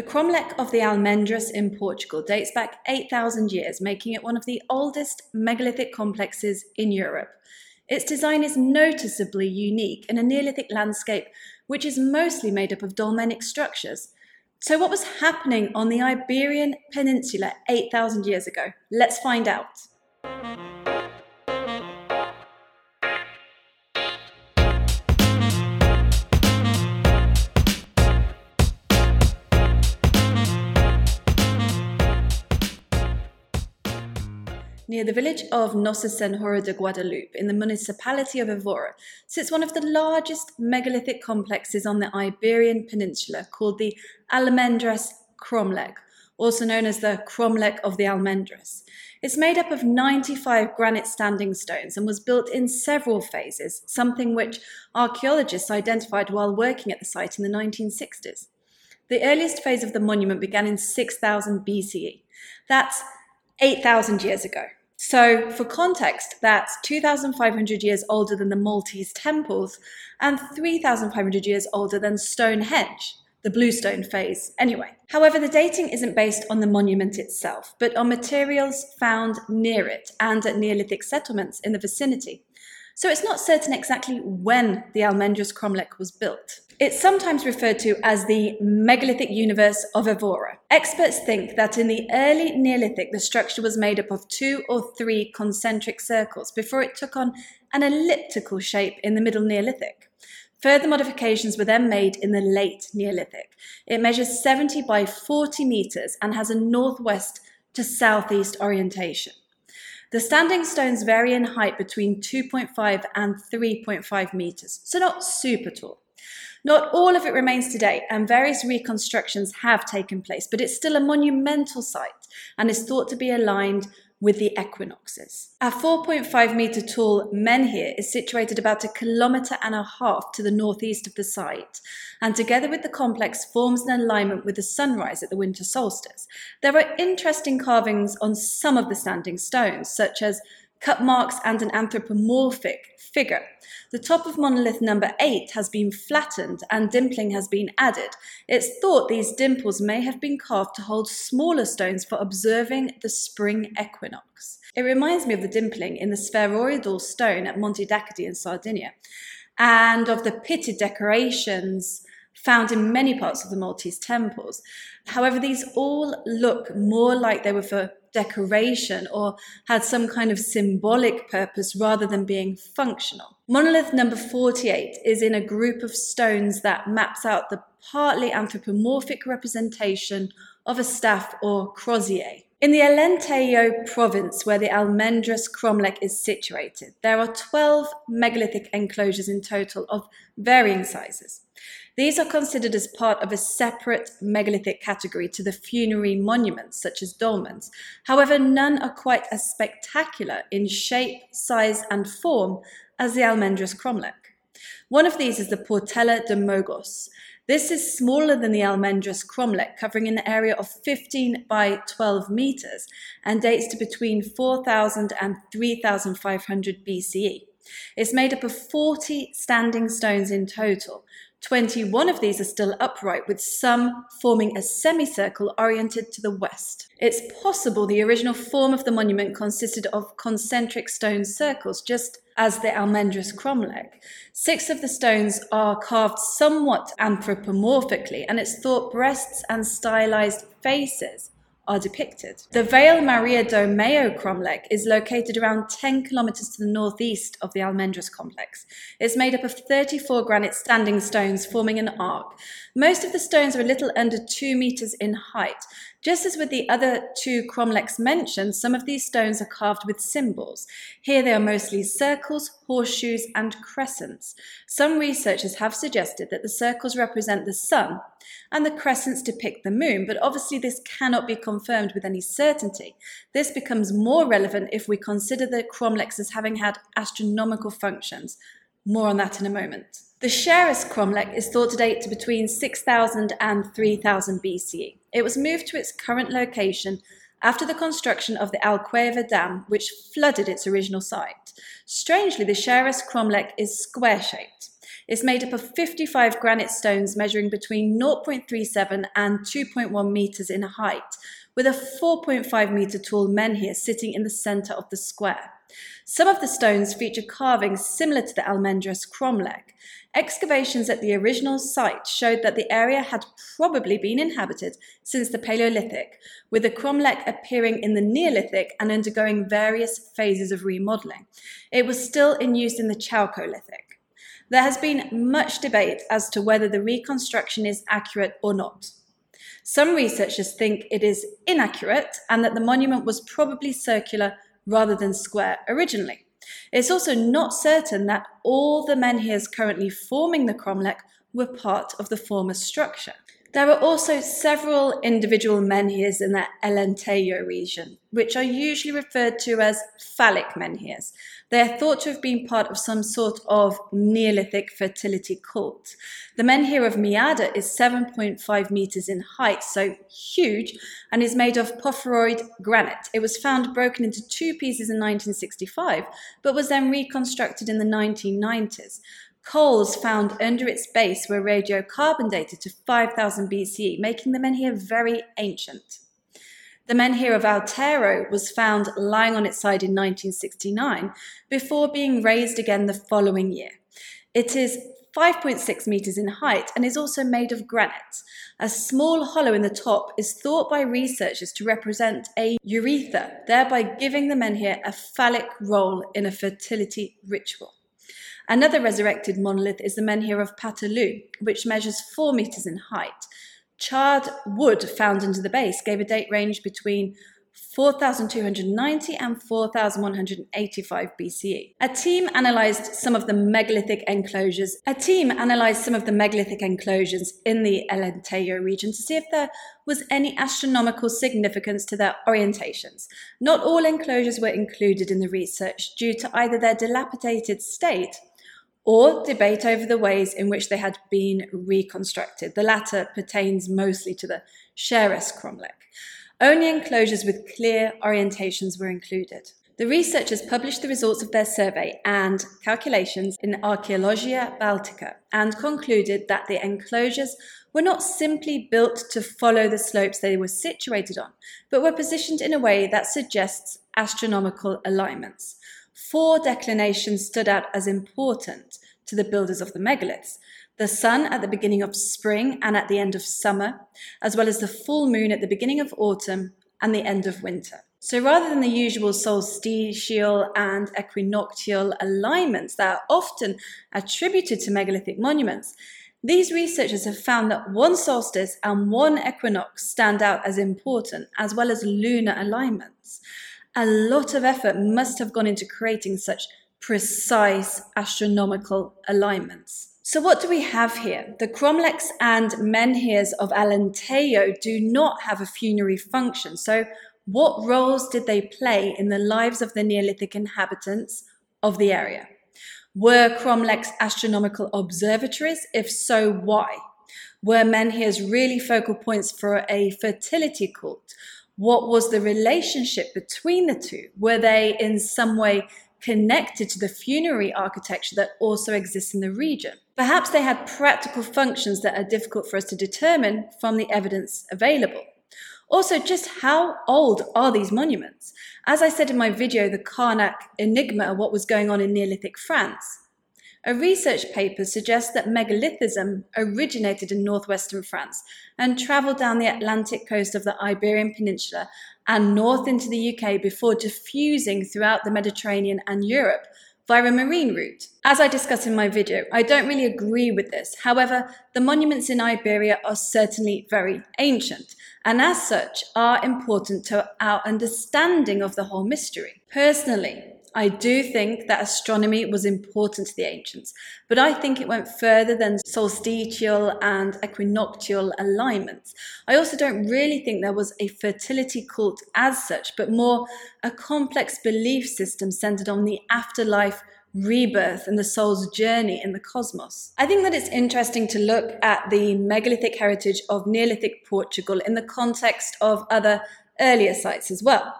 The cromlech of the Almendres in Portugal dates back 8,000 years, making it one of the oldest megalithic complexes in Europe. Its design is noticeably unique in a Neolithic landscape which is mostly made up of dolmenic structures. So, what was happening on the Iberian Peninsula 8,000 years ago? Let's find out. Near the village of Nossa Senhora de Guadalupe in the municipality of Evora sits one of the largest megalithic complexes on the Iberian Peninsula called the Almendres Cromlech, also known as the Cromlech of the Almendres. It's made up of 95 granite standing stones and was built in several phases, something which archaeologists identified while working at the site in the 1960s. The earliest phase of the monument began in 6000 BCE. That's 8,000 years ago. So, for context, that's 2,500 years older than the Maltese temples and 3,500 years older than Stonehenge, the Bluestone phase, anyway. However, the dating isn't based on the monument itself, but on materials found near it and at Neolithic settlements in the vicinity. So, it's not certain exactly when the Almendres cromlech was built. It's sometimes referred to as the megalithic universe of Evora. Experts think that in the early Neolithic, the structure was made up of two or three concentric circles before it took on an elliptical shape in the Middle Neolithic. Further modifications were then made in the late Neolithic. It measures 70 by 40 meters and has a northwest to southeast orientation. The standing stones vary in height between 2.5 and 3.5 meters, so not super tall. Not all of it remains today, and various reconstructions have taken place, but it's still a monumental site and is thought to be aligned with the equinoxes. Our 4.5 metre tall menhir is situated about a kilometre and a half to the northeast of the site, and together with the complex forms an alignment with the sunrise at the winter solstice. There are interesting carvings on some of the standing stones, such as cut marks and an anthropomorphic figure. The top of monolith number 8 has been flattened and dimpling has been added. It's thought these dimples may have been carved to hold smaller stones for observing the spring equinox. It reminds me of the dimpling in the spheroidal stone at Monte d'Accoddi in Sardinia and of the pitted decorations found in many parts of the Maltese temples. However, these all look more like they were for decoration or had some kind of symbolic purpose rather than being functional. Monolith number 48 is in a group of stones that maps out the partly anthropomorphic representation of a staff or crozier. In the Alentejo province, where the Almendres cromlech is situated, there are 12 megalithic enclosures in total of varying sizes. These are considered as part of a separate megalithic category to the funerary monuments, such as dolmens. However, none are quite as spectacular in shape, size, and form as the Almendres cromlech. One of these is the Portela de Mogos, this is smaller than the Almendres cromlech, covering an area of 15 by 12 meters and dates to between 4000 and 3500 BCE. It's made up of 40 standing stones in total. 21 of these are still upright, with some forming a semicircle oriented to the west. It's possible the original form of the monument consisted of concentric stone circles, just as the Almendres cromlech. Six of the stones are carved somewhat anthropomorphically, and it's thought breasts and stylized faces are depicted. The Vale Maria do Meio cromlech is located around 10 kilometers to the northeast of the Almendres complex. It's made up of 34 granite standing stones forming an arc. Most of the stones are a little under 2 meters in height, just as with the other two cromlechs mentioned, some of these stones are carved with symbols. Here they are mostly circles, horseshoes, and crescents. Some researchers have suggested that the circles represent the sun and the crescents depict the moon, but obviously this cannot be confirmed with any certainty. This becomes more relevant if we consider the cromlechs as having had astronomical functions. More on that in a moment. The Xerez cromlech is thought to date to between 6000 and 3000 BCE. It was moved to its current location after the construction of the Alqueva Dam, which flooded its original site. Strangely, the Xerez cromlech is square shaped. It's made up of 55 granite stones measuring between 0.37 and 2.1 meters in height, with a 4.5 meter tall menhir sitting in the center of the square. Some of the stones feature carvings similar to the Almendres cromlech. Excavations at the original site showed that the area had probably been inhabited since the Paleolithic, with the cromlech appearing in the Neolithic and undergoing various phases of remodeling. It was still in use in the Chalcolithic. There has been much debate as to whether the reconstruction is accurate or not. Some researchers think it is inaccurate and that the monument was probably circular rather than square originally. It's also not certain that all the menhirs currently forming the cromlech were part of the former structure. There are also several individual menhirs in the Alentejo region, which are usually referred to as phallic menhirs. They are thought to have been part of some sort of Neolithic fertility cult. The menhir of Meada is 7.5 meters in height, so huge, and is made of porphyroid granite. It was found broken into two pieces in 1965, but was then reconstructed in the 1990s. Coals found under its base were radiocarbon dated to 5000 BCE, making the menhir very ancient. The menhir of Outeiro was found lying on its side in 1969 before being raised again the following year. It is 5.6 meters in height and is also made of granite. A small hollow in the top is thought by researchers to represent a urethra, thereby giving the menhir a phallic role in a fertility ritual. Another resurrected monolith is the menhir of Patalu, which measures 4 meters in height. Charred wood found under the base gave a date range between 4290 and 4185 BCE. A team analyzed some of the megalithic enclosures. A team analyzed some of the megalithic enclosures in the Alentejo region to see if there was any astronomical significance to their orientations. Not all enclosures were included in the research due to either their dilapidated state or debate over the ways in which they had been reconstructed. The latter pertains mostly to the Xerez cromlech. Only enclosures with clear orientations were included. The researchers published the results of their survey and calculations in Archaeologia Baltica and concluded that the enclosures were not simply built to follow the slopes they were situated on, but were positioned in a way that suggests astronomical alignments. Four declinations stood out as important to the builders of the megaliths the sun at the beginning of spring and at the end of summer, as well as the full moon at the beginning of autumn and the end of winter. So rather than the usual solstitial and equinoctial alignments that are often attributed to megalithic monuments, these researchers have found that one solstice and one equinox stand out as important, as well as lunar alignments. A lot of effort must have gone into creating such precise astronomical alignments. So, what do we have here? The cromlechs and menhirs of Alentejo do not have a funerary function. So, what roles did they play in the lives of the Neolithic inhabitants of the area? Were cromlechs astronomical observatories? If so, why? Were menhirs really focal points for a fertility cult? What was the relationship between the two? Were they in some way connected to the funerary architecture that also exists in the region. Perhaps they had practical functions that are difficult for us to determine from the evidence available. Also, just how old are these monuments? As I said in my video, The Carnac Enigma, what was going on in Neolithic France, a research paper suggests that megalithism originated in northwestern France and travelled down the Atlantic coast of the Iberian Peninsula and north into the UK before diffusing throughout the Mediterranean and Europe via a marine route. As I discuss in my video, I don't really agree with this. However, the monuments in Iberia are certainly very ancient and as such are important to our understanding of the whole mystery. Personally, I do think that astronomy was important to the ancients, but I think it went further than solstitial and equinoctial alignments. I also don't really think there was a fertility cult as such, but more a complex belief system centered on the afterlife rebirth and the soul's journey in the cosmos. I think that it's interesting to look at the megalithic heritage of Neolithic Portugal in the context of other earlier sites as well.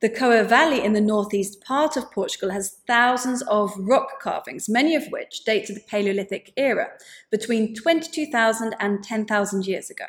The Coa Valley in the northeast part of Portugal has thousands of rock carvings, many of which date to the Paleolithic era, between 22,000 and 10,000 years ago.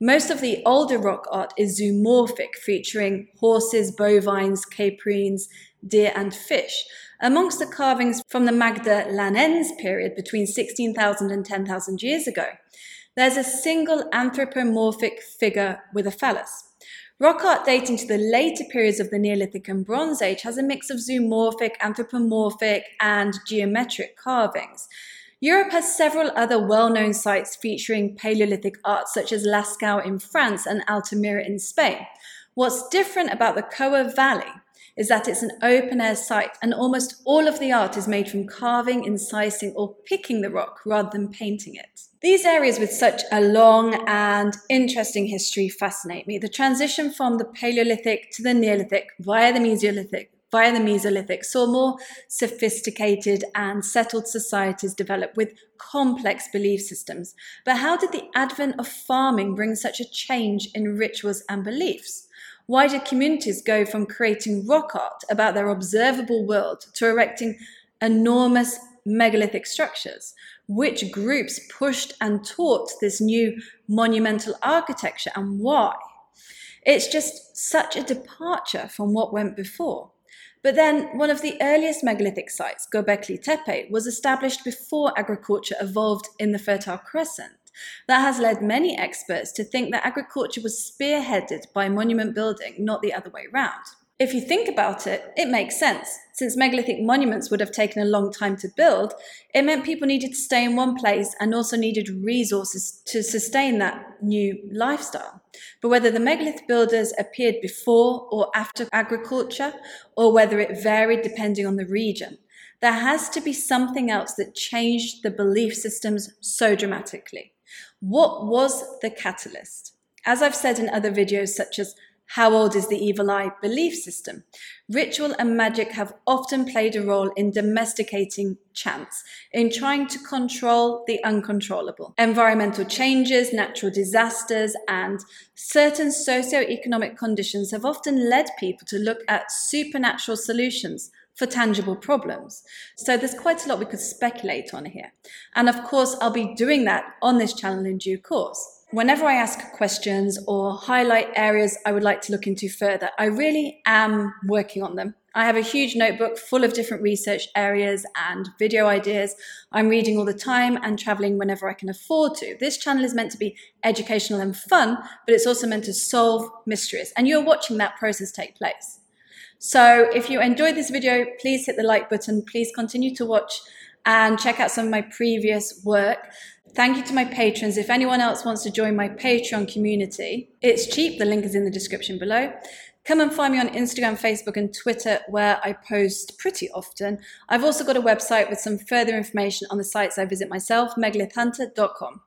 Most of the older rock art is zoomorphic, featuring horses, bovines, caprines, deer, and fish. Amongst the carvings from the Magdalanense period between 16,000 and 10,000 years ago, there's a single anthropomorphic figure with a phallus. Rock art dating to the later periods of the Neolithic and Bronze Age has a mix of zoomorphic, anthropomorphic, and geometric carvings. Europe has several other well-known sites featuring Paleolithic art such as Lascaux in France and Altamira in Spain. What's different about the Coa Valley is that it's an open air site and almost all of the art is made from carving, incising or picking the rock rather than painting it. These areas with such a long and interesting history fascinate me. The transition from the Paleolithic to the Neolithic via the Mesolithic via the Mesolithic saw more sophisticated and settled societies develop with complex belief systems. But how did the advent of farming bring such a change in rituals and beliefs? Why did communities go from creating rock art about their observable world to erecting enormous megalithic structures? Which groups pushed and taught this new monumental architecture and why. It's just such a departure from what went before. But then, one of the earliest megalithic sites, Göbekli Tepe, was established before agriculture evolved in the Fertile Crescent. That has led many experts to think that agriculture was spearheaded by monument building, not the other way round. If you think about it, it makes sense. Since megalithic monuments would have taken a long time to build, it meant people needed to stay in one place and also needed resources to sustain that new lifestyle. But whether the megalith builders appeared before or after agriculture, or whether it varied depending on the region, there has to be something else that changed the belief systems so dramatically. What was the catalyst? As I've said in other videos, such as how old is the evil eye belief system? Ritual and magic have often played a role in domesticating chance, in trying to control the uncontrollable. Environmental changes, natural disasters, and certain socio-economic conditions have often led people to look at supernatural solutions for tangible problems. So there's quite a lot we could speculate on here. And of course, I'll be doing that on this channel in due course whenever I ask questions or highlight areas I would like to look into further, I really am working on them. I have a huge notebook full of different research areas and video ideas. I'm reading all the time and traveling whenever I can afford to. This channel is meant to be educational and fun, but it's also meant to solve mysteries. And you're watching that process take place. So if you enjoyed this video, please hit the like button. Please continue to watch and check out some of my previous work. Thank you to my patrons. If anyone else wants to join my Patreon community, it's cheap. The link is in the description below. Come and find me on Instagram, Facebook, and Twitter, where I post pretty often. I've also got a website with some further information on the sites I visit myself, megalithhunter.com.